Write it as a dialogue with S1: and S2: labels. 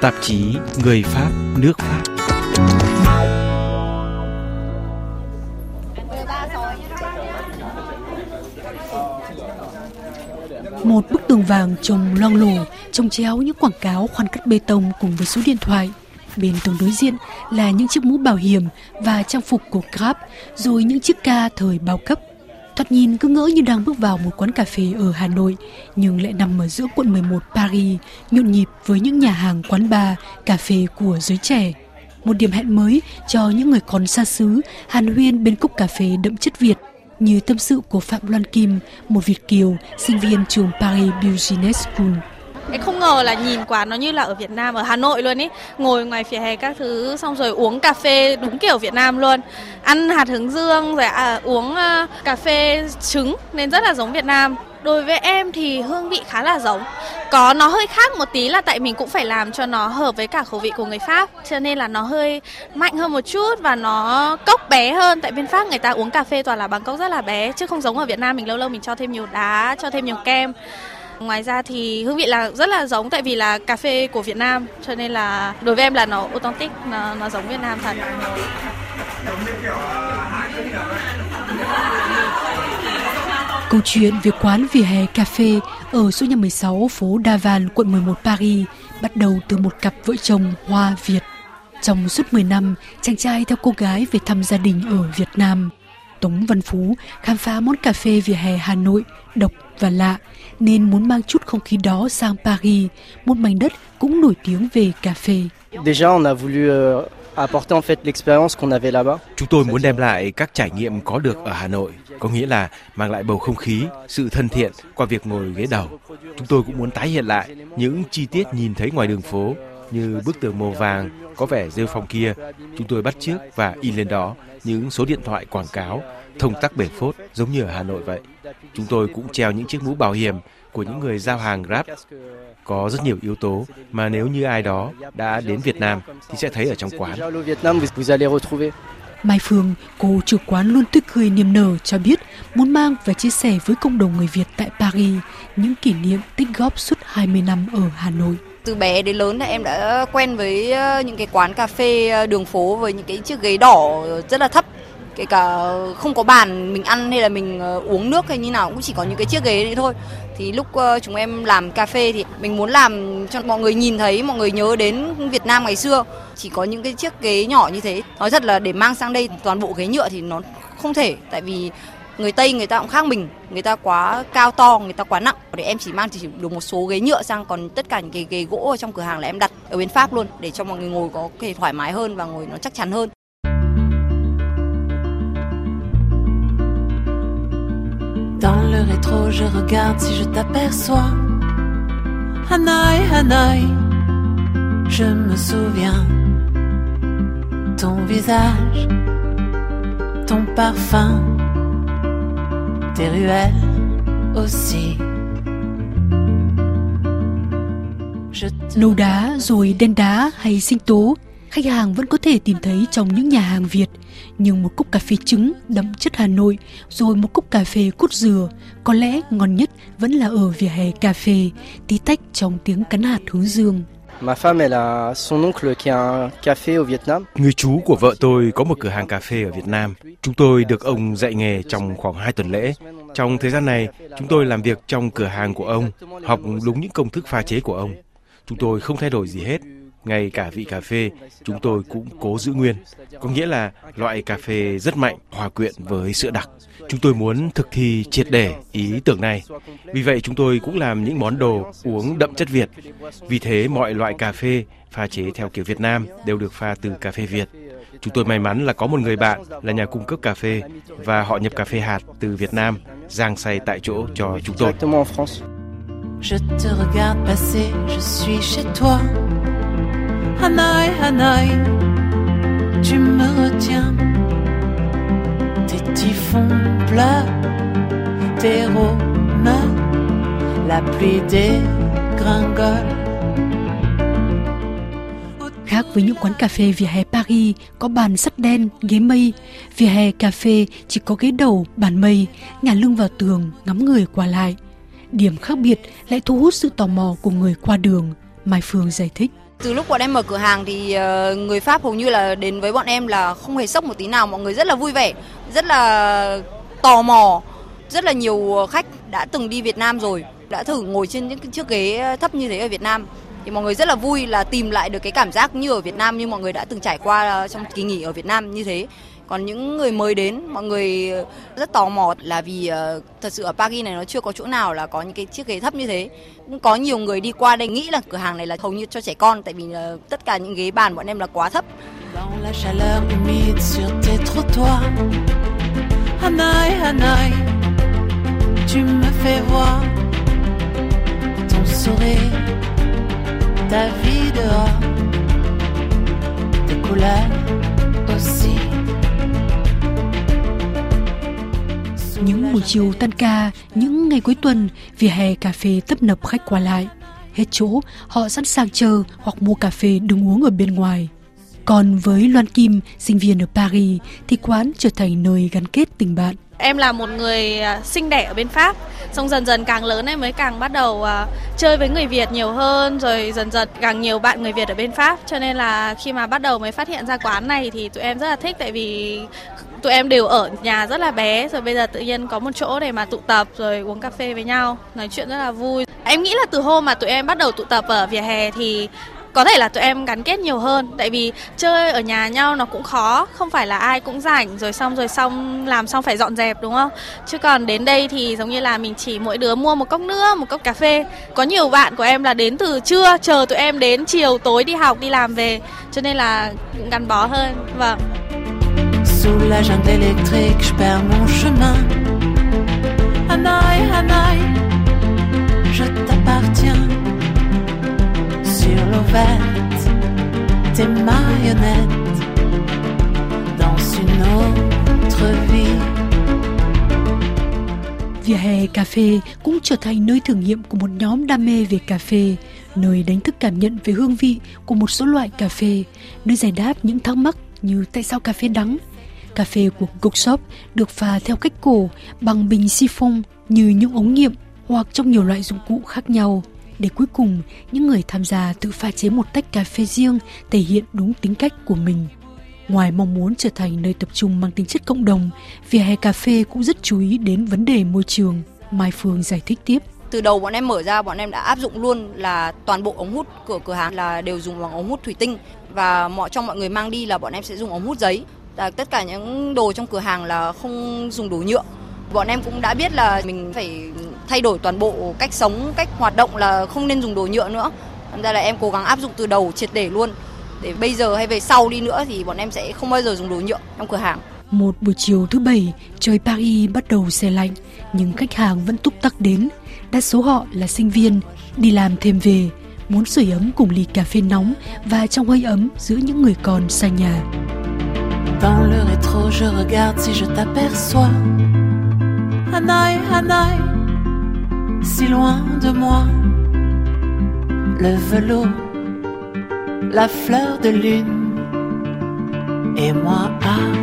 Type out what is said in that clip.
S1: tạp chí Người Pháp, nước Pháp.
S2: Một bức tường vàng trồng loang lổ, trông chéo những quảng cáo khoan cắt bê tông cùng với số điện thoại. Bên tường đối diện là những chiếc mũ bảo hiểm và trang phục của Grab, rồi những chiếc ca thời bao cấp. Thoạt nhìn cứ ngỡ như đang bước vào một quán cà phê ở Hà Nội, nhưng lại nằm ở giữa quận 11 Paris, nhộn nhịp với những nhà hàng quán bar, cà phê của giới trẻ. Một điểm hẹn mới cho những người còn xa xứ, hàn huyên bên cốc cà phê đậm chất Việt như tâm sự của Phạm Loan Kim, một Việt kiều, sinh viên trường Paris Business School.
S3: Em không ngờ là nhìn quán nó như là ở Việt Nam ở Hà Nội luôn ý. Ngồi ngoài phía hè các thứ xong rồi uống cà phê đúng kiểu Việt Nam luôn. Ăn hạt hướng dương rồi à, uống uh, cà phê trứng nên rất là giống Việt Nam. Đối với em thì hương vị khá là giống. Có nó hơi khác một tí là tại mình cũng phải làm cho nó hợp với cả khẩu vị của người Pháp cho nên là nó hơi mạnh hơn một chút và nó cốc bé hơn. Tại bên Pháp người ta uống cà phê toàn là bằng cốc rất là bé chứ không giống ở Việt Nam mình lâu lâu mình cho thêm nhiều đá cho thêm nhiều kem. Ngoài ra thì hương vị là rất là giống tại vì là cà phê của Việt Nam cho nên là đối với em là nó authentic, nó, nó giống Việt Nam thật.
S2: Câu chuyện về quán vỉa hè cà phê ở số nhà 16 phố Davan, quận 11 Paris bắt đầu từ một cặp vợ chồng Hoa Việt. Trong suốt 10 năm, chàng trai theo cô gái về thăm gia đình ở Việt Nam. Tống Văn Phú khám phá món cà phê vỉa hè Hà Nội độc và lạ nên muốn mang chút không khí đó sang Paris, một mảnh đất cũng nổi tiếng về cà phê.
S4: Déjà on a voulu euh, apporter en fait l'expérience qu'on avait là-bas.
S1: Chúng tôi muốn đem lại các trải nghiệm có được ở Hà Nội, có nghĩa là mang lại bầu không khí, sự thân thiện qua việc ngồi ghế đầu. Chúng tôi cũng muốn tái hiện lại những chi tiết nhìn thấy ngoài đường phố như bức tường màu vàng có vẻ rêu phong kia. Chúng tôi bắt chước và in lên đó những số điện thoại quảng cáo thông tắc bể phốt giống như ở Hà Nội vậy. Chúng tôi cũng treo những chiếc mũ bảo hiểm của những người giao hàng Grab. Có rất nhiều yếu tố mà nếu như ai đó đã đến Việt Nam thì sẽ thấy ở trong quán.
S2: Mai Phương, cô chủ quán luôn tươi cười niềm nở cho biết muốn mang và chia sẻ với cộng đồng người Việt tại Paris những kỷ niệm tích góp suốt 20 năm ở Hà Nội.
S5: Từ bé đến lớn là em đã quen với ờ, những cái quán cà phê ờ, đường phố với những cái chiếc ghế đỏ rất là thấp. Kể cả không có bàn mình ăn hay là mình ờ, uống nước hay như nào cũng chỉ có những cái chiếc ghế đấy thôi. Thì lúc chúng em làm cà phê thì mình muốn làm cho mọi người nhìn thấy, mọi người nhớ đến Việt Nam ngày xưa. Chỉ có những cái chiếc ghế nhỏ như thế. Nói thật là để mang sang đây toàn bộ ghế nhựa thì nó không thể. Tại vì người Tây người ta cũng khác mình người ta quá cao to người ta quá nặng để em chỉ mang chỉ được một số ghế nhựa sang còn tất cả những cái ghế gỗ ở trong cửa hàng là em đặt ở bên Pháp luôn để cho mọi người ngồi có thể thoải mái hơn và ngồi nó chắc chắn hơn
S6: Dans le rétro, je regarde si je t'aperçois. Hanoï, Hanoï, je me souviens. Ton visage, ton parfum, tes ruelles aussi.
S2: Nấu đá rồi đen đá hay sinh tố, khách hàng vẫn có thể tìm thấy trong những nhà hàng Việt. Nhưng một cốc cà phê trứng đậm chất Hà Nội rồi một cốc cà phê cốt dừa có lẽ ngon nhất vẫn là ở vỉa hè cà phê, tí tách trong tiếng cắn hạt hướng dương.
S1: Người chú của vợ tôi có một cửa hàng cà phê ở Việt Nam. Chúng tôi được ông dạy nghề trong khoảng 2 tuần lễ. Trong thời gian này, chúng tôi làm việc trong cửa hàng của ông, học đúng những công thức pha chế của ông. Chúng tôi không thay đổi gì hết. Ngay cả vị cà phê, chúng tôi cũng cố giữ nguyên. Có nghĩa là loại cà phê rất mạnh, hòa quyện với sữa đặc. Chúng tôi muốn thực thi triệt để ý tưởng này. Vì vậy chúng tôi cũng làm những món đồ uống đậm chất Việt. Vì thế mọi loại cà phê pha chế theo kiểu Việt Nam đều được pha từ cà phê Việt. Chúng tôi may mắn là có một người bạn là nhà cung cấp cà phê và họ nhập cà phê hạt từ Việt Nam, rang xay tại chỗ cho chúng tôi.
S6: Je te regarde passer, je suis chez toi. Hanoï, Hanoï, tu me retiens. Tes typhons pleurent, tes rhônes, la pluie dégringole.
S2: Khác với những quán cà phê vỉa hè Paris có bàn sắt đen, ghế mây, vỉa hè cà phê chỉ có ghế đầu, bàn mây, ngả lưng vào tường, ngắm người qua lại. Điểm khác biệt lại thu hút sự tò mò của người qua đường, Mai Phương giải thích.
S5: Từ lúc bọn em mở cửa hàng thì ờ, người Pháp hầu như là đến với bọn em là không hề sốc một tí nào, mọi người rất là vui vẻ, rất là tò mò. Rất là nhiều khách đã từng đi Việt Nam rồi, đã thử ngồi trên những chiếc ghế ờ, thấp như thế ở Việt Nam thì mọi người rất là vui là tìm lại được cái cảm giác như ở Việt Nam như mọi người đã từng trải qua ờ, trong kỳ nghỉ ở Việt Nam như thế. Còn những người mới đến, mọi người ờ, rất tò mò là vì uh, thật sự ở Paris này nó chưa có chỗ nào là có những cái chiếc ghế thấp như thế. Cũng có nhiều người đi qua đây nghĩ là cửa hàng này là hầu như cho trẻ con tại vì uh, tất cả những ghế bàn bọn em là quá thấp.
S6: Dans la chaleur humide sur tes trottoirs Tu me fais voir ton sourire Ta vie dehors Tes couleurs
S2: Những buổi chiều tan ca, những ngày cuối tuần, vỉa hè cà phê tấp nập khách qua lại. Hết chỗ, họ sẵn sàng chờ hoặc mua cà phê đứng uống ở bên ngoài. Còn với Loan Kim, sinh viên ở Paris, thì quán trở thành nơi gắn kết tình bạn.
S3: Em là một người à, sinh đẻ ở bên Pháp, xong dần dần càng lớn em mới càng bắt đầu à, chơi với người Việt nhiều hơn, rồi dần dần càng nhiều bạn người Việt ở bên Pháp. Cho nên là khi mà bắt đầu mới phát hiện ra quán này thì tụi em rất là thích tại vì tụi em đều ở nhà rất là bé, rồi bây giờ tự nhiên có một chỗ để mà tụ tập, rồi uống cà phê với nhau, nói chuyện rất là vui. Em nghĩ là từ hôm mà tụi em bắt đầu tụ tập ở vỉa hè thì có thể là tụi em gắn kết nhiều hơn. Tại vì chơi ở nhà nhau nó cũng khó, không phải là ai cũng rảnh, rồi xong rồi xong, làm xong phải dọn dẹp, đúng không? Chứ còn đến đây thì giống như là mình chỉ mỗi đứa mua một cốc nước, một cốc cà phê. Có nhiều bạn của em là đến từ trưa, chờ tụi em đến chiều tối đi học, đi làm về, cho nên là cũng gắn bó hơn. Vâng.
S6: Sous la jungle électrique, je perds mon chemin. Hanoï, Hanoï, je t'appartiens. Sur l'ovette, tes marionnettes. Dans une autre vie.
S2: Vỉa hè cà phê cũng trở thành nơi thử nghiệm của một nhóm đam mê về cà phê, nơi đánh thức cảm nhận về hương vị của một số loại cà phê, nơi giải đáp những thắc mắc như tại sao cà phê đắng, Cà phê của Cookshop được pha theo cách cổ bằng bình siphon như những ống nghiệm hoặc trong nhiều loại dụng cụ khác nhau để cuối cùng những người tham gia tự pha chế một tách cà phê riêng thể hiện đúng tính cách của mình. Ngoài mong muốn trở thành nơi tập trung mang tính chất cộng đồng, vỉa hè cà phê cũng rất chú ý đến vấn đề môi trường. Mai Phương giải thích tiếp.
S5: Từ đầu bọn em mở ra bọn em đã áp dụng luôn là toàn bộ ống hút của cửa hàng là đều dùng bằng ống hút thủy tinh và mọi trong mọi người mang đi là bọn em sẽ dùng ống hút giấy là tất cả những đồ trong cửa hàng là không dùng đồ nhựa bọn em cũng đã biết là mình phải thay đổi toàn bộ cách sống cách hoạt động là không nên dùng đồ nhựa nữa Thành ra là em cố gắng áp dụng từ đầu triệt để luôn để bây giờ hay về sau đi nữa thì bọn em sẽ không bao giờ dùng đồ nhựa trong cửa hàng
S2: một buổi chiều thứ bảy, trời Paris bắt đầu xe lạnh, nhưng khách hàng vẫn túc tắc đến. Đa số họ là sinh viên, đi làm thêm về, muốn sưởi ấm cùng ly cà phê nóng và trong hơi ấm giữa những người còn xa nhà.
S6: Dans le rétro, je regarde si je t'aperçois. Hanaï, Hanaï, si loin de moi. Le velours, la fleur de lune, et moi à